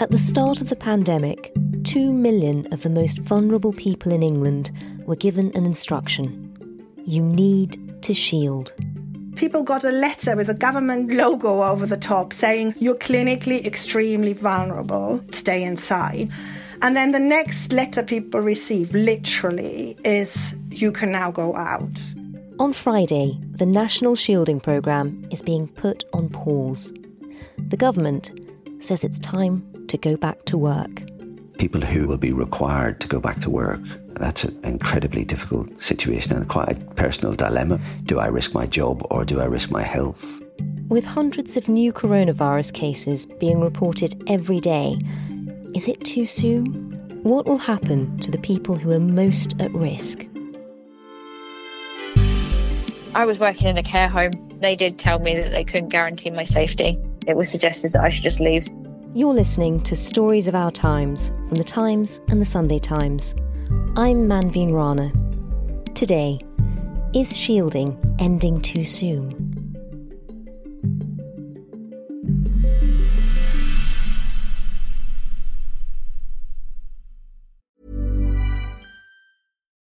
At the start of the pandemic, two million of the most vulnerable people in England were given an instruction you need to shield. People got a letter with a government logo over the top saying, You're clinically extremely vulnerable, stay inside. And then the next letter people receive, literally, is, You can now go out. On Friday, the National Shielding Programme is being put on pause. The government says it's time to go back to work. People who will be required to go back to work, that's an incredibly difficult situation and quite a personal dilemma. Do I risk my job or do I risk my health? With hundreds of new coronavirus cases being reported every day, is it too soon? What will happen to the people who are most at risk? I was working in a care home. They did tell me that they couldn't guarantee my safety. It was suggested that I should just leave. You're listening to Stories of Our Times from The Times and The Sunday Times. I'm Manveen Rana. Today, is shielding ending too soon?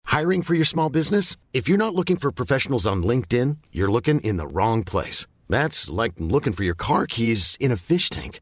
Hiring for your small business? If you're not looking for professionals on LinkedIn, you're looking in the wrong place. That's like looking for your car keys in a fish tank.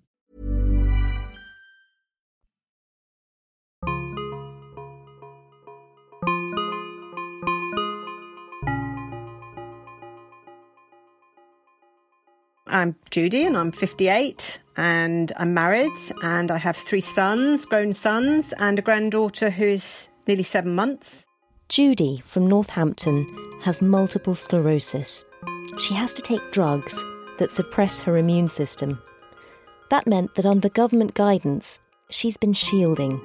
I'm Judy and I'm 58 and I'm married and I have three sons, grown sons, and a granddaughter who is nearly seven months. Judy from Northampton has multiple sclerosis. She has to take drugs that suppress her immune system. That meant that under government guidance, she's been shielding,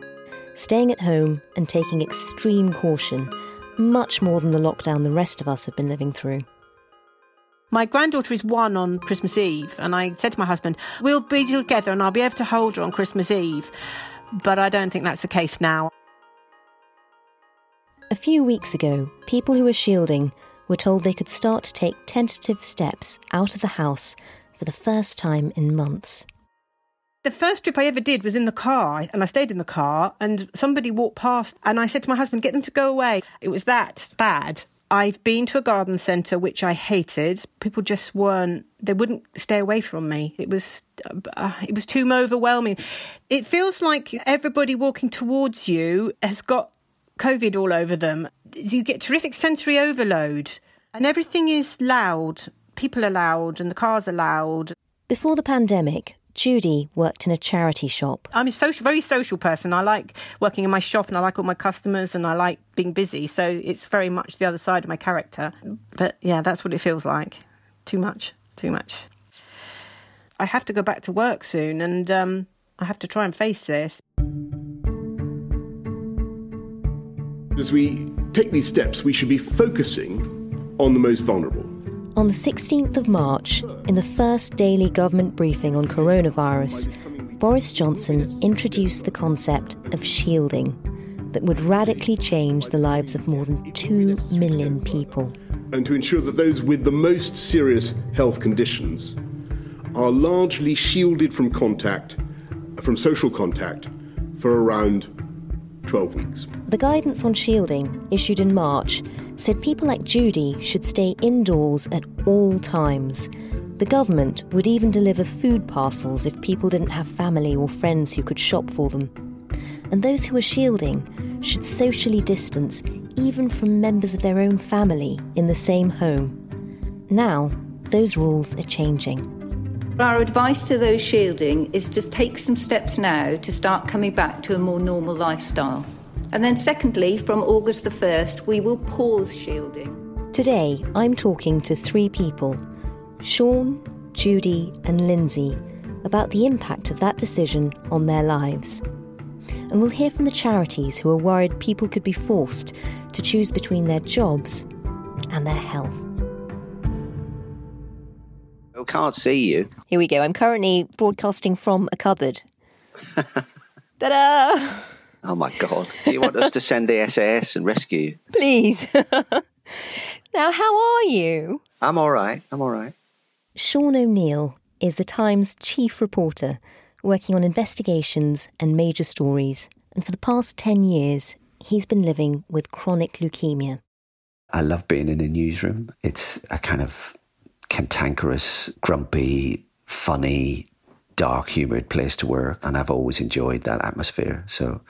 staying at home and taking extreme caution, much more than the lockdown the rest of us have been living through. My granddaughter is one on Christmas Eve, and I said to my husband, We'll be together and I'll be able to hold her on Christmas Eve. But I don't think that's the case now. A few weeks ago, people who were shielding were told they could start to take tentative steps out of the house for the first time in months. The first trip I ever did was in the car, and I stayed in the car, and somebody walked past, and I said to my husband, Get them to go away. It was that bad. I've been to a garden centre which I hated. People just weren't; they wouldn't stay away from me. It was, uh, it was too overwhelming. It feels like everybody walking towards you has got COVID all over them. You get terrific sensory overload, and everything is loud. People are loud, and the cars are loud. Before the pandemic, Judy worked in a charity shop. I'm a social, very social person. I like working in my shop and I like all my customers and I like being busy. So it's very much the other side of my character. But yeah, that's what it feels like. Too much, too much. I have to go back to work soon and um, I have to try and face this. As we take these steps, we should be focusing on the most vulnerable. On the 16th of March, in the first daily government briefing on coronavirus, Boris Johnson introduced the concept of shielding that would radically change the lives of more than 2 million people. And to ensure that those with the most serious health conditions are largely shielded from contact, from social contact, for around 12 weeks. The guidance on shielding, issued in March, said people like Judy should stay indoors at all times. The government would even deliver food parcels if people didn't have family or friends who could shop for them. And those who are shielding should socially distance even from members of their own family in the same home. Now, those rules are changing. Our advice to those shielding is to take some steps now to start coming back to a more normal lifestyle. And then, secondly, from August the 1st, we will pause shielding. Today, I'm talking to three people Sean, Judy, and Lindsay about the impact of that decision on their lives. And we'll hear from the charities who are worried people could be forced to choose between their jobs and their health. I can't see you. Here we go. I'm currently broadcasting from a cupboard. Ta da! Oh my God. Do you want us to send the SAS and rescue you? Please. now, how are you? I'm all right. I'm all right. Sean O'Neill is the Times chief reporter working on investigations and major stories. And for the past 10 years, he's been living with chronic leukemia. I love being in a newsroom. It's a kind of cantankerous, grumpy, funny, dark humoured place to work, and I've always enjoyed that atmosphere. So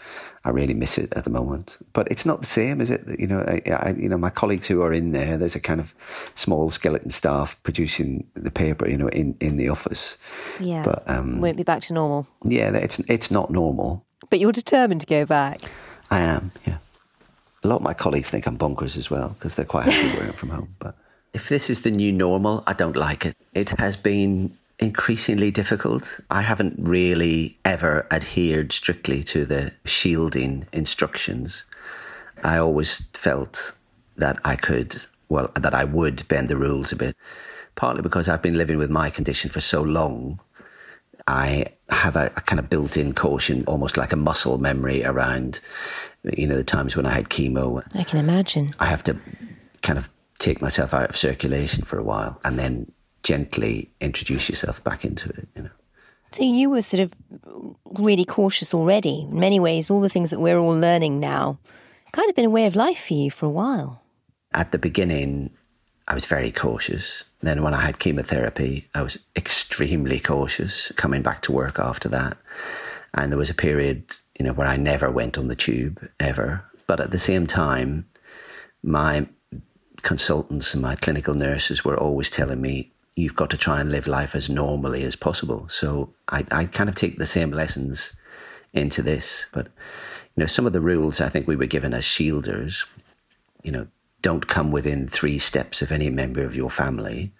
I really miss it at the moment. But it's not the same, is it? You know, I, I, you know, my colleagues who are in there, there's a kind of small skeleton staff producing the paper, you know, in, in the office. Yeah, but um, won't be back to normal. Yeah, it's it's not normal. But you're determined to go back. I am. Yeah. A lot of my colleagues think I'm bonkers as well because they're quite happy working from home. But if this is the new normal, I don't like it. It has been increasingly difficult. I haven't really ever adhered strictly to the shielding instructions. I always felt that I could, well, that I would bend the rules a bit, partly because I've been living with my condition for so long. I have a, a kind of built in caution, almost like a muscle memory around, you know, the times when I had chemo. I can imagine. I have to kind of take myself out of circulation for a while and then gently introduce yourself back into it, you know. So you were sort of really cautious already. In many ways, all the things that we're all learning now kind of been a way of life for you for a while. At the beginning, I was very cautious. Then when I had chemotherapy, I was extremely cautious coming back to work after that. And there was a period, you know, where I never went on the tube ever. But at the same time, my consultants and my clinical nurses were always telling me you've got to try and live life as normally as possible. So I, I kind of take the same lessons into this. But, you know, some of the rules I think we were given as shielders, you know, don't come within three steps of any member of your family.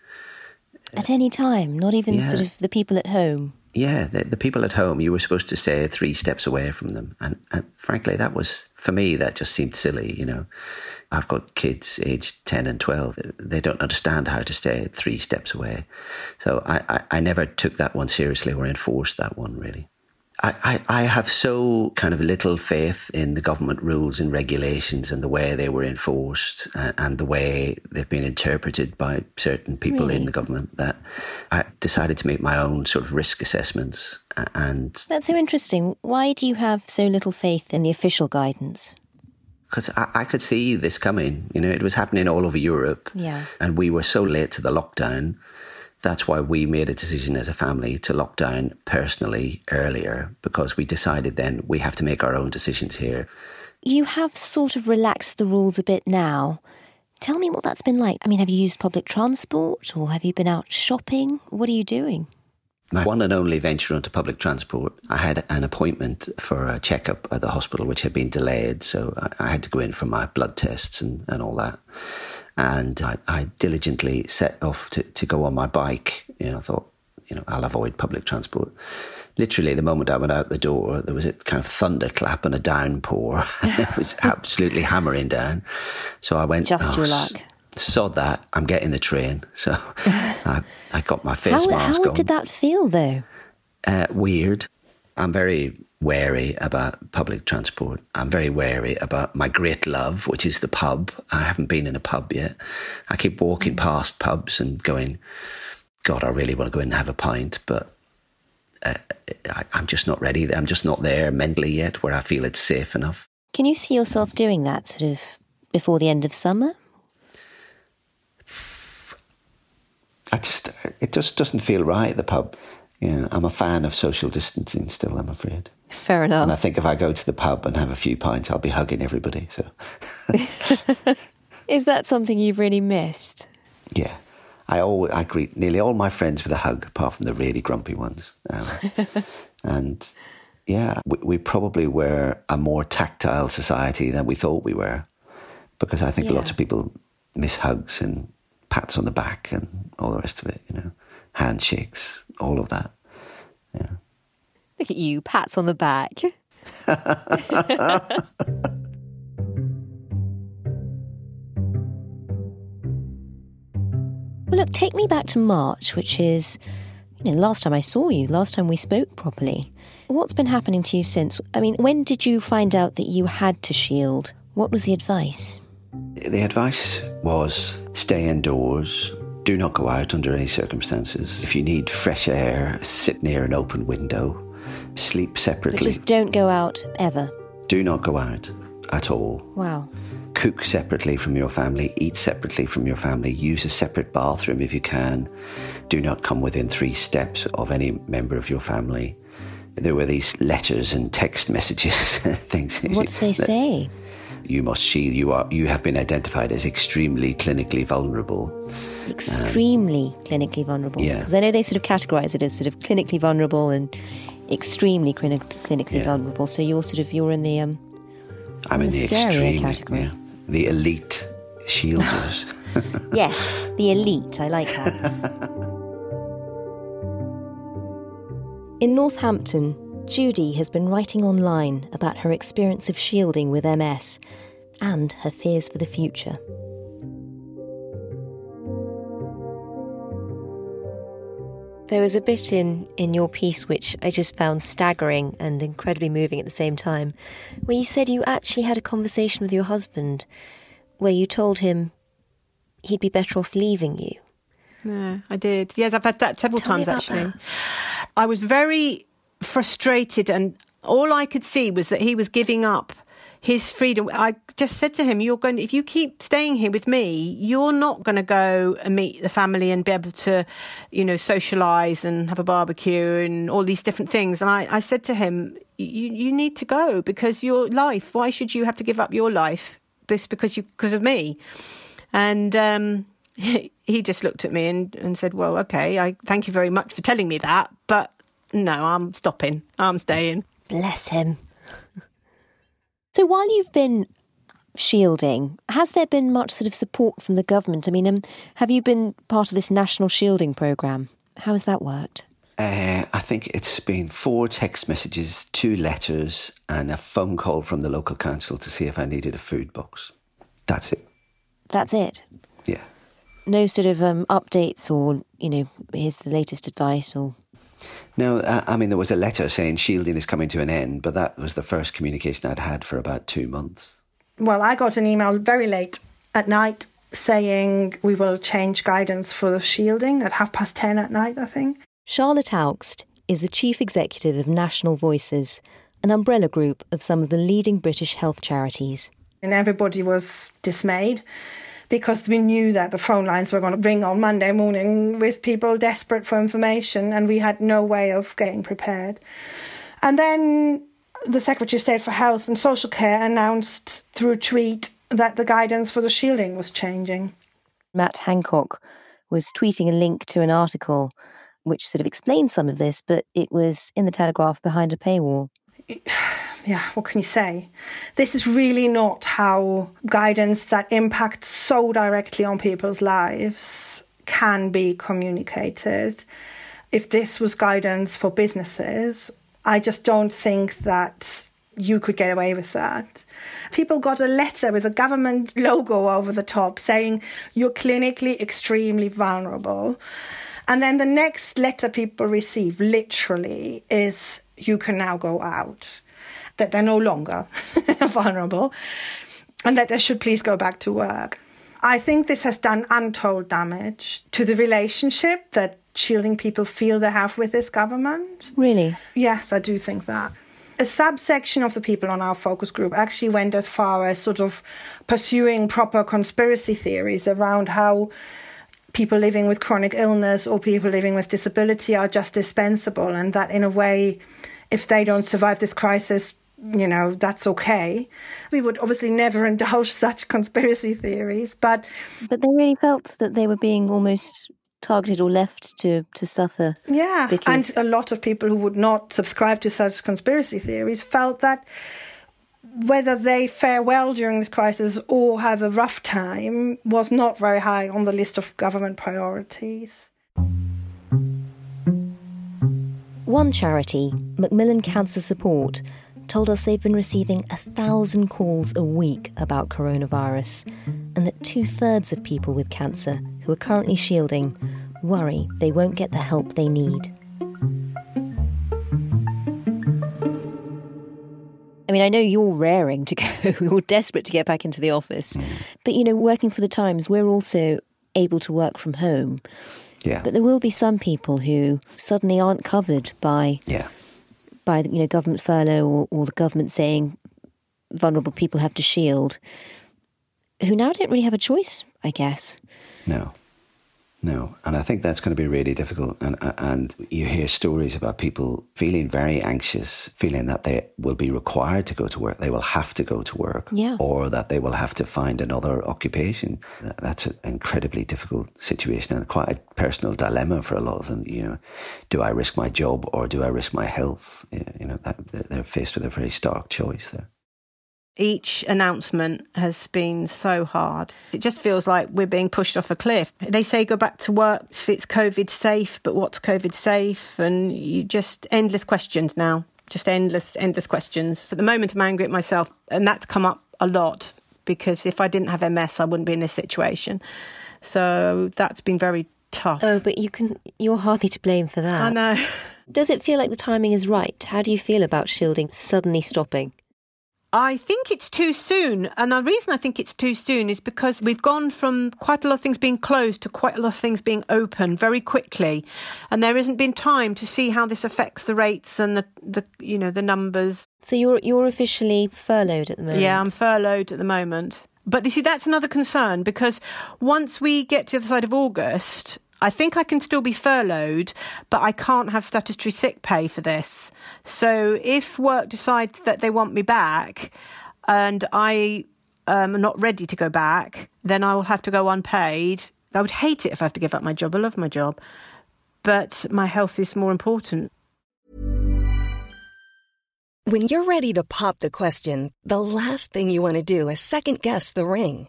At any time, not even Yeah. sort of the people at home. Yeah, the, the people at home, you were supposed to stay three steps away from them. And, and frankly, that was, for me, that just seemed silly, you know. I've got kids aged 10 and 12. They don't understand how to stay three steps away. So I, I, I never took that one seriously or enforced that one, really. I, I, I have so kind of little faith in the government rules and regulations and the way they were enforced and, and the way they've been interpreted by certain people in the government that I decided to make my own sort of risk assessments and That's so interesting. Why do you have so little faith in the official guidance? because I, I could see this coming. You know, it was happening all over Europe. Yeah. And we were so late to the lockdown. That's why we made a decision as a family to lock down personally earlier because we decided then we have to make our own decisions here. You have sort of relaxed the rules a bit now. Tell me what that's been like. I mean, have you used public transport or have you been out shopping? What are you doing? My one and only venture onto public transport, I had an appointment for a checkup at the hospital, which had been delayed. So I, had to go in for my blood tests and, and all that. And I, I diligently set off to, to go on my bike. You know, I thought, you know, I'll avoid public transport. Literally, the moment I went out the door, there was a kind of thunderclap and a downpour. it was absolutely hammering down. So I went, Just "Oh, your luck." Sod that, I'm getting the train. So I, I got my face How, mask how on did that feel, though? uh, weird. I'm very wary about public transport. I'm very wary about my great love, which is the pub. I haven't been in a pub yet. I keep walking past pubs and going, God, I really want to go in and have a pint, but uh, I, I'm just not ready. I'm just not there mentally yet where I feel it's safe enough. Can you see yourself doing that sort of before the end of summer? I just, it just doesn't feel right, the pub. Know, I'm a fan of social distancing still, I'm afraid. Fair enough. And I think if I go to the pub and have a few pints, I'll be hugging everybody. So. Is that something you've really missed? Yeah, I always I greet nearly all my friends with a hug, apart from the really grumpy ones. Um, and yeah, we, we, probably were a more tactile society than we thought we were, because I think yeah. lots of people miss hugs and pats on the back and all the rest of it. You know, handshakes, all of that. Yeah. Look at you, pats on the back. Well, look, take me back to March, which is, you know, last time I saw you, last time we spoke properly. What's been happening to you since? I mean, when did you find out that you had to shield? What was the advice? The advice was stay indoors, do not go out under any circumstances. If you need fresh air, sit near an open window, sleep separately. But just don't go out ever. Do not go out at all. Wow cook separately from your family, eat separately from your family, use a separate bathroom if you can. Do not come within three steps of any member of your family. There were these letters and text messages and things. What do they say? You must shield. You are. You have been identified as extremely clinically vulnerable. Extremely um, clinically vulnerable. Yeah. Because I know they sort of categorize it as sort of clinically vulnerable and extremely clinically yeah. vulnerable. So you're sort of you're in the um. I'm in the, the extreme category. Yeah the elite shielders. yes, the elite. I like that. In Northampton, Judy has been writing online about her experience of shielding with MS and her fears for the future. There was a bit in, in your piece which I just found staggering and incredibly moving at the same time, where you said you actually had a conversation with your husband where you told him he'd be better off leaving you. Yeah, I did. Yes, I've had that several Tell times actually. That. I was very frustrated, and all I could see was that he was giving up his freedom. I just said to him, "You're going. If you keep staying here with me, you're not going to go and meet the family and be able to, you know, socialise and have a barbecue and all these different things." And I, I said to him, "You you need to go because your life. Why should you have to give up your life just because you because of me?" And um, he, he just looked at me and, and said, "Well, okay. I thank you very much for telling me that, but no, I'm stopping. I'm staying." Bless him. So while you've been shielding, has there been much sort of support from the government? I mean, um, have you been part of this national shielding programme? How has that worked? Uh, I think it's been four text messages, two letters, and a phone call from the local council to see if I needed a food box. That's it. That's it? Yeah. No sort of um, updates or, you know, here's the latest advice or. No, I mean, there was a letter saying shielding is coming to an end, but that was the first communication I'd had for about two months. Well, I got an email very late at night saying we will change guidance for the shielding at half past 10 at night, I think. Charlotte Augst is the chief executive of National Voices, an umbrella group of some of the leading British health charities. And everybody was dismayed because we knew that the phone lines were going to ring on Monday morning with people desperate for information, and we had no way of getting prepared. And then the Secretary of State for Health and Social Care announced through a tweet that the guidance for the shielding was changing. Matt Hancock was tweeting a link to an article which sort of explained some of this, but it was in the Telegraph behind a paywall. yeah, what can you say? This is really not how guidance that impacts so directly on people's lives can be communicated. If this was guidance for businesses, I just don't think that you could get away with that. People got a letter with a government logo over the top saying you're clinically extremely vulnerable. And then the next letter people receive, literally, is you can now go out that they're no longer vulnerable and that they should please go back to work. I think this has done untold damage to the relationship that shielding people feel they have with this government. Really? Yes, I do think that. A subsection of the people on our focus group actually went as far as sort of pursuing proper conspiracy theories around how people living with chronic illness or people living with disability are just dispensable, and that in a way, if they don't survive this crisis, you know, that's okay. We would obviously never indulge such conspiracy theories, but. But they really felt that they were being almost targeted or left to, to suffer. Yeah, because... and a lot of people who would not subscribe to such conspiracy theories felt that whether they fare well during this crisis or have a rough time was not very high on the list of government priorities. One charity, Macmillan Cancer Support, told us they've been receiving a thousand calls a week about coronavirus, and that two thirds of people with cancer who are currently shielding worry they won't get the help they need. I mean, I know you're raring to go, you're desperate to get back into the office. Mm. But, you know, working for the Times, we're also able to work from home. Yeah. But there will be some people who suddenly aren't covered by yeah. By you know government furlough or, or the government saying vulnerable people have to shield, who now don't really have a choice, I guess. No. No, and I think that's going to be really difficult. And and you hear stories about people feeling very anxious, feeling that they will be required to go to work, they will have to go to work, yeah. or that they will have to find another occupation. That's an incredibly difficult situation and quite a personal dilemma for a lot of them. You know, do I risk my job or do I risk my health? You know, that, they're faced with a very stark choice there each announcement has been so hard. It just feels like we're being pushed off a cliff. They say go back to work if it's COVID safe, but what's COVID safe? And you just endless questions now. Just endless, endless questions. At the moment, I'm angry at myself, and that's come up a lot because if I didn't have MS, I wouldn't be in this situation. So that's been very tough. Oh, but you can you're hardly to blame for that. I know. Does it feel like the timing is right? How do you feel about shielding suddenly stopping? I think it's too soon. And the reason I think it's too soon is because we've gone from quite a lot of things being closed to quite a lot of things being open very quickly. And there hasn't been time to see how this affects the rates and the, the you know, the numbers. So you're you're officially furloughed at the moment? Yeah, I'm furloughed at the moment. But you see, that's another concern because once we get to the side of August, I think I can still be furloughed, but I can't have statutory sick pay for this. So if work decides that they want me back and I um, am not ready to go back, then I will have to go unpaid. I would hate it if I have to give up my job. I love my job. But my health is more important. When you're ready to pop the question, the last thing you want to do is second guess the ring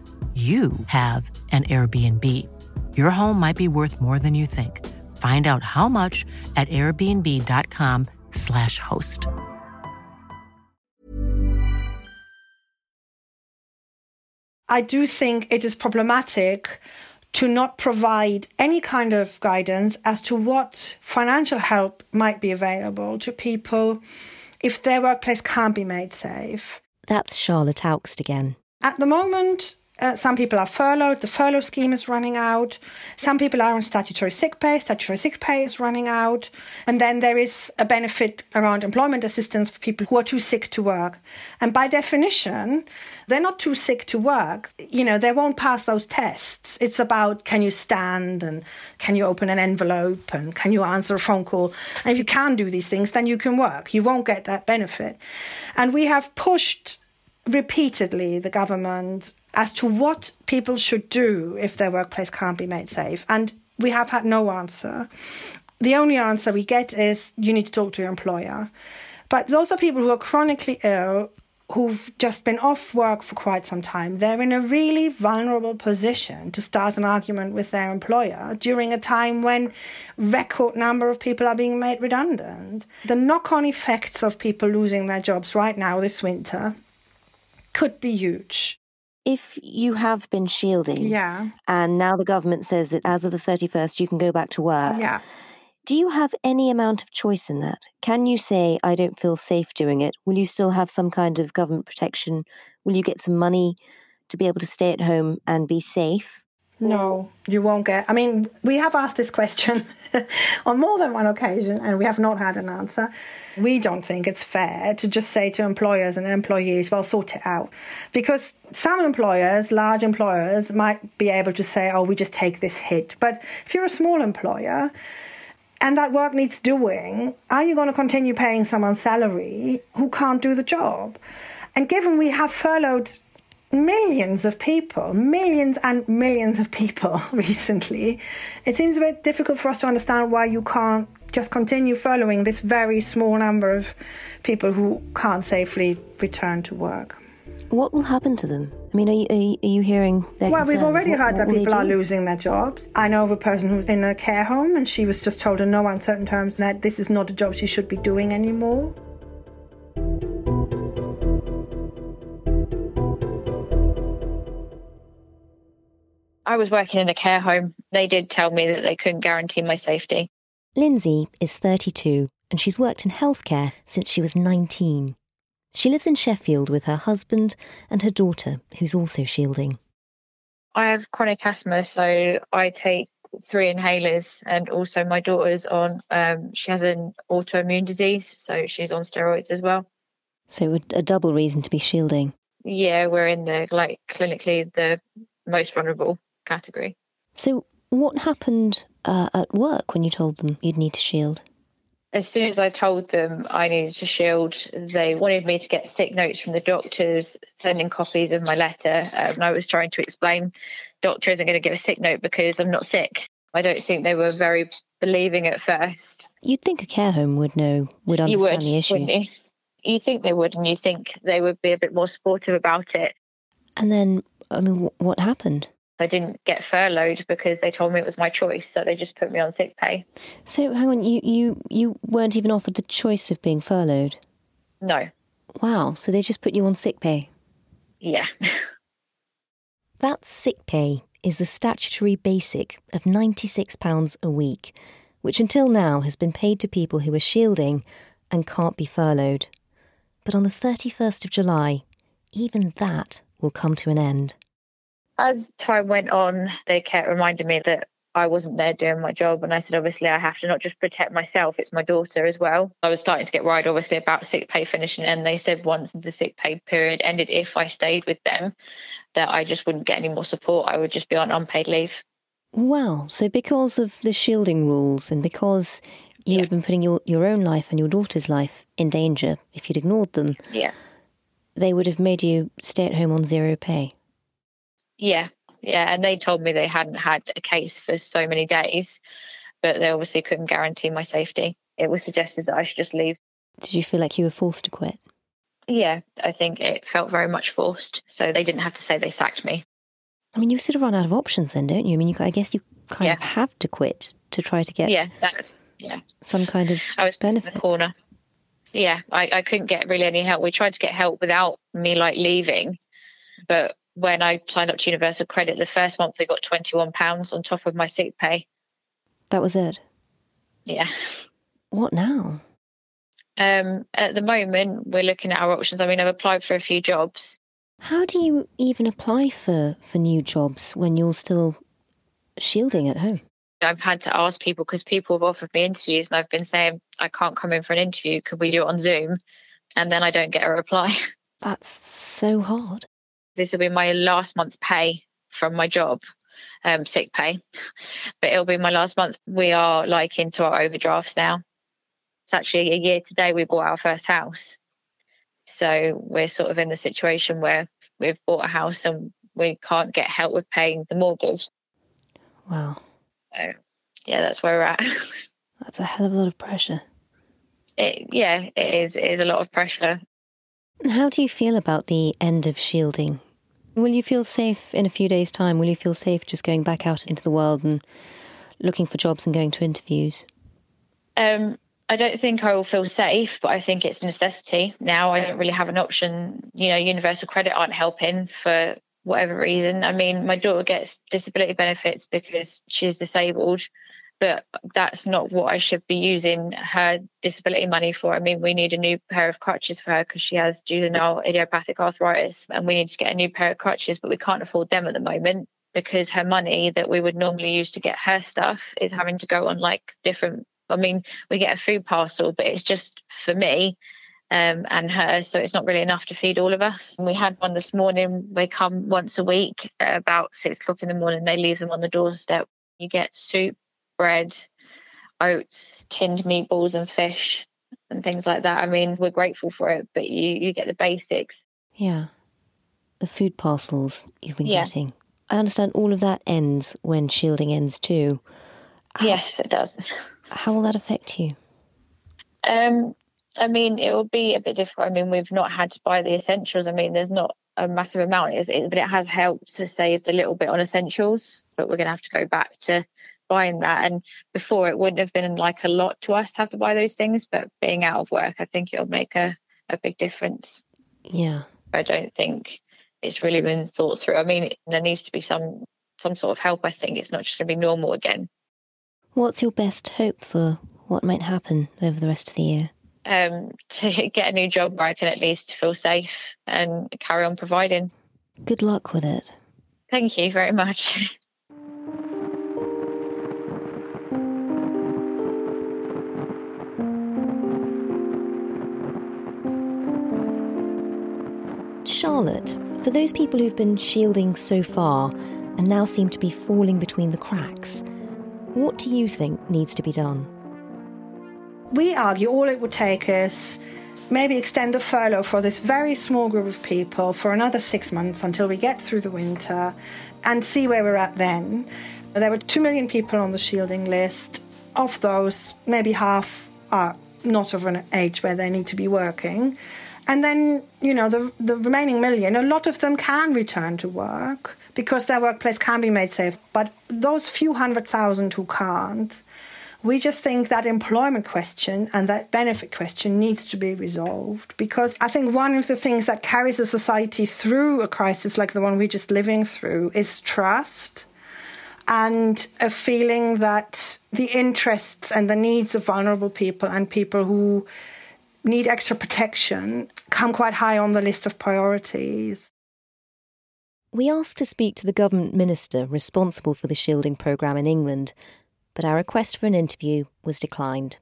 you have an Airbnb. Your home might be worth more than you think. Find out how much at airbnb.com/slash host. I do think it is problematic to not provide any kind of guidance as to what financial help might be available to people if their workplace can't be made safe. That's Charlotte Augst again. At the moment, Uh, some people are furloughed. The furlough scheme is running out. Some people are on statutory sick pay. Statutory sick pay is running out. And then there is a benefit around employment assistance for people who are too sick to work. And by definition, they're not too sick to work. You know, they won't pass those tests. It's about can you stand and can you open an envelope and can you answer a phone call. And if you can do these things, then you can work. You won't get that benefit. And we have pushed repeatedly the government as to what people should do if their workplace can't be made safe. And we have had no answer. The only answer we get is you need to talk to your employer. But those are people who are chronically ill, who've just been off work for quite some time. They're in a really vulnerable position to start an argument with their employer during a time when record number of people are being made redundant. The knock-on effects of people losing their jobs right now this winter could be huge if you have been shielding, yeah, and now the government says that as of the thirty first you can go back to work, yeah. Do you have any amount of choice in that? Can you say, I don't feel safe doing it? Will you still have some kind of government protection? Will you get some money to be able to stay at home and be safe? No, you won't get. I mean, we have asked this question on more than one occasion and we have not had an answer. We don't think it's fair to just say to employers and employees, well, sort it out. Because some employers, large employers, might be able to say, oh, we just take this hit. But if you're a small employer, and that work needs doing, are you going to continue paying someone's salary who can't do the job? And given we have furloughed millions of people, millions and millions of people recently, it seems a bit difficult for us to understand why you can't just continue following this very small number of people who can't safely return to work. What will happen to them? I mean, are you, are you, are you hearing that Well, concerns? we've already what, heard what that people are losing their jobs. I know of a person who's in a care home and she was just told in no uncertain terms that this is not a job she should be doing anymore. I was working in a care home. They did tell me that they couldn't guarantee my safety. Lindsay is 32 and she's worked in healthcare since she was 19. She lives in Sheffield with her husband and her daughter, who's also shielding. I have chronic asthma, so I take three inhalers, and also my daughter's on. Um, she has an autoimmune disease, so she's on steroids as well. So, a, a double reason to be shielding. Yeah, we're in the like clinically the most vulnerable category. So, what happened uh, at work when you told them you'd need to shield? As soon as I told them I needed to shield, they wanted me to get sick notes from the doctors, sending copies of my letter. Um, and I was trying to explain, doctor isn't going to give a sick note because I'm not sick. I don't think they were very believing at first. You'd think a care home would know, would understand would, the issues. wouldn't you? You think they would, and you think they would be a bit more supportive about it. And then, I mean, what happened? I didn't get furloughed because they told me it was my choice, so they just put me on sick pay. So, hang on, you, you, you weren't even offered the choice of being furloughed? No, Wow, so they just put you on sick pay? yeah, That sick pay is the statutory basic of £96 a week, which until now has been paid to people who are shielding and can't be furloughed. But on the 31st of July, even that will come to an end. As time went on, they kept reminding me that I wasn't there doing my job. And I said, obviously, I have to not just protect myself, it's my daughter as well. I was starting to get worried, obviously, about sick pay finishing. And they said once the sick pay period ended, if I stayed with them, that I just wouldn't get any more support. I would just be on unpaid leave. Wow, so because of the shielding rules and because you had been putting your, your own life and your daughter's life in danger if you'd ignored them, Yeah. they would have made you stay at home on zero pay. Yeah. Yeah. And they told me they hadn't had a case for so many days, but they obviously couldn't guarantee my safety. It was suggested that I should just leave. Did you feel like you were forced to quit? Yeah, I think it felt very much forced. So they didn't have to say they sacked me. I mean, you sort of run out of options then, don't you? I mean, you, I guess you kind of have to quit to try to get Yeah, that's yeah. some kind of I was in benefit. the corner. Yeah, I, I couldn't get really any help. We tried to get help without me like leaving, but when I signed up to Universal Credit, the first month they got twenty one pounds on top of my sick pay. That was it. Yeah. What now? Um, at the moment, we're looking at our options. I mean, I've applied for a few jobs. How do you even apply for, for new jobs when you're still shielding at home? I've had to ask people because people have offered me interviews and I've been saying, I can't come in for an interview. Could we do it on Zoom? And then I don't get a reply. That's so hard. This will be my last month's pay from my job, um, sick pay, but it'll be my last month. We are like into our overdrafts now. It's actually a year today we bought our first house. So we're sort of in the situation where we've bought a house and we can't get help with paying the mortgage. Wow. So, yeah, that's where we're at. That's a hell of a lot of pressure. It, yeah, it is. It is a lot of pressure. How do you feel about the end of shielding? Will you feel safe in a few days' time? Will you feel safe just going back out into the world and looking for jobs and going to interviews? Um, I don't think I will feel safe, but I think it's a necessity now. I don't really have an option. You know, Universal Credit aren't helping for whatever reason. I mean, my daughter gets disability benefits because she's disabled, but that's not what I should be using her disability money for. I mean, we need a new pair of crutches for her because she has juvenile idiopathic arthritis and we need to get a new pair of crutches, but we can't afford them at the moment because her money that we would normally use to get her stuff is having to go on like different. I mean, we get a food parcel, but it's just for me um, and her. So it's not really enough to feed all of us. And we had one this morning. They come once a week about six o'clock in the morning. They leave them on the doorstep. You get soup, bread, oats, tinned meatballs, and fish, and things like that. I mean, we're grateful for it, but you you get the basics. Yeah. The food parcels you've been Yeah. getting. I understand all of that ends when shielding ends too. Yes, it does. How will that affect you? Um, I mean, it will be a bit difficult. I mean, we've not had to buy the essentials. I mean, there's not a massive amount, is it? But it has helped to save a little bit on essentials. But we're going to have to go back to buying that. And before, it wouldn't have been like a lot to us to have to buy those things. But being out of work, I think it'll make a, a big difference. Yeah. I don't think it's really been thought through. I mean, there needs to be some some sort of help. I think it's not just going to be normal again. What's your best hope for what might happen over the rest of the year? Um, to get a new job where I can at least feel safe and carry on providing. Good luck with it. Thank you very much. Charlotte, for those people who've been shielding so far and now seem to be falling between the cracks, what do you think needs to be done? We argue all it would take is maybe extend the furlough for this very small group of people for another six months until we get through the winter and see where we're at then. There were two million people on the shielding list. Of those, maybe half are not of an age where they need to be working. And then, you know, the, the remaining million, a lot of them can return to work because their workplace can be made safe. But those few hundred thousand who can't, we just think that employment question and that benefit question needs to be resolved because I think one of the things that carries a society through a crisis like the one we're just living through is trust and a feeling that the interests and the needs of vulnerable people and people who need extra protection come quite high on the list of priorities. We asked to speak to the government minister responsible for the shielding programme in England, but our request for an interview was declined.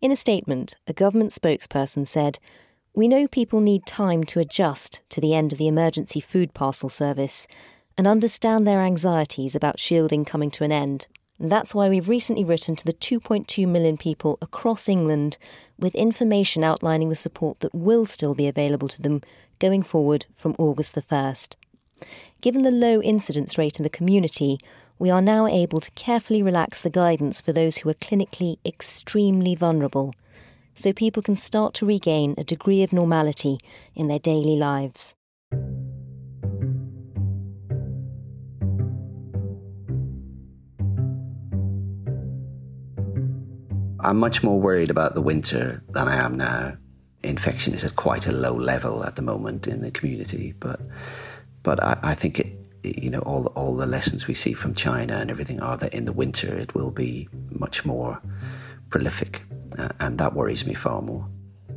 In a statement, a government spokesperson said, We know people need time to adjust to the end of the emergency food parcel service and understand their anxieties about shielding coming to an end. And that's why we've recently written to the 2.2 million people across England with information outlining the support that will still be available to them going forward from August the 1st. Given the low incidence rate in the community, we are now able to carefully relax the guidance for those who are clinically extremely vulnerable, so people can start to regain a degree of normality in their daily lives. I'm much more worried about the winter than I am now. Infection is at quite a low level at the moment in the community, but but I, I think it, you know all all the lessons we see from China and everything are that in the winter it will be much more prolific, uh, and that worries me far more.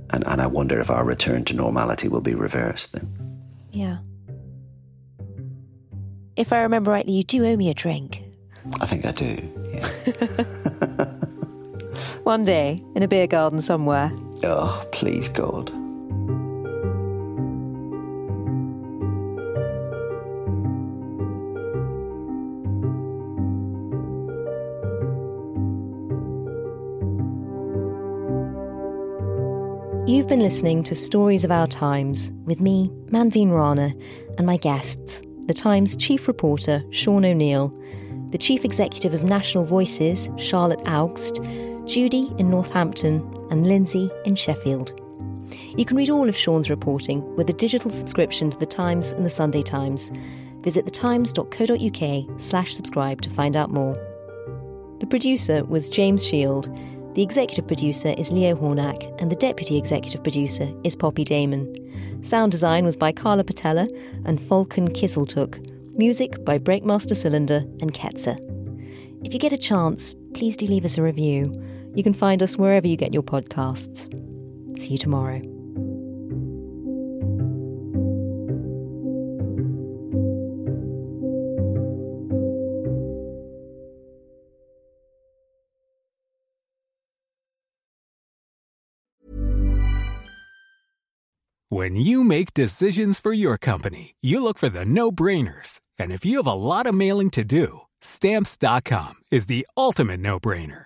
And and I wonder if our return to normality will be reversed then. Yeah. if I remember rightly, you do owe me a drink. I think I do. Yeah. One day, in a beer garden somewhere. oh, please, God. You've been listening to Stories of Our Times with me, Manveen Rana, and my guests, the Times chief reporter, Sean O'Neill, the chief executive of National Voices, Charlotte Augst, Judy in Northampton, and Lindsay in Sheffield. You can read all of Sean's reporting with a digital subscription to The Times and The Sunday Times. Visit thetimes.co.uk slash subscribe to find out more. The producer was James Shield. The executive producer is Leo Hornak, and the deputy executive producer is Poppy Damon. Sound design was by Carla Patella and Falcon Kisseltook. Music by Breakmaster Cylinder and Ketzer. If you get a chance, please do leave us a review. You can find us wherever you get your podcasts. See you tomorrow. When you make decisions for your company, you look for the no brainers. And if you have a lot of mailing to do, stamps.com is the ultimate no brainer.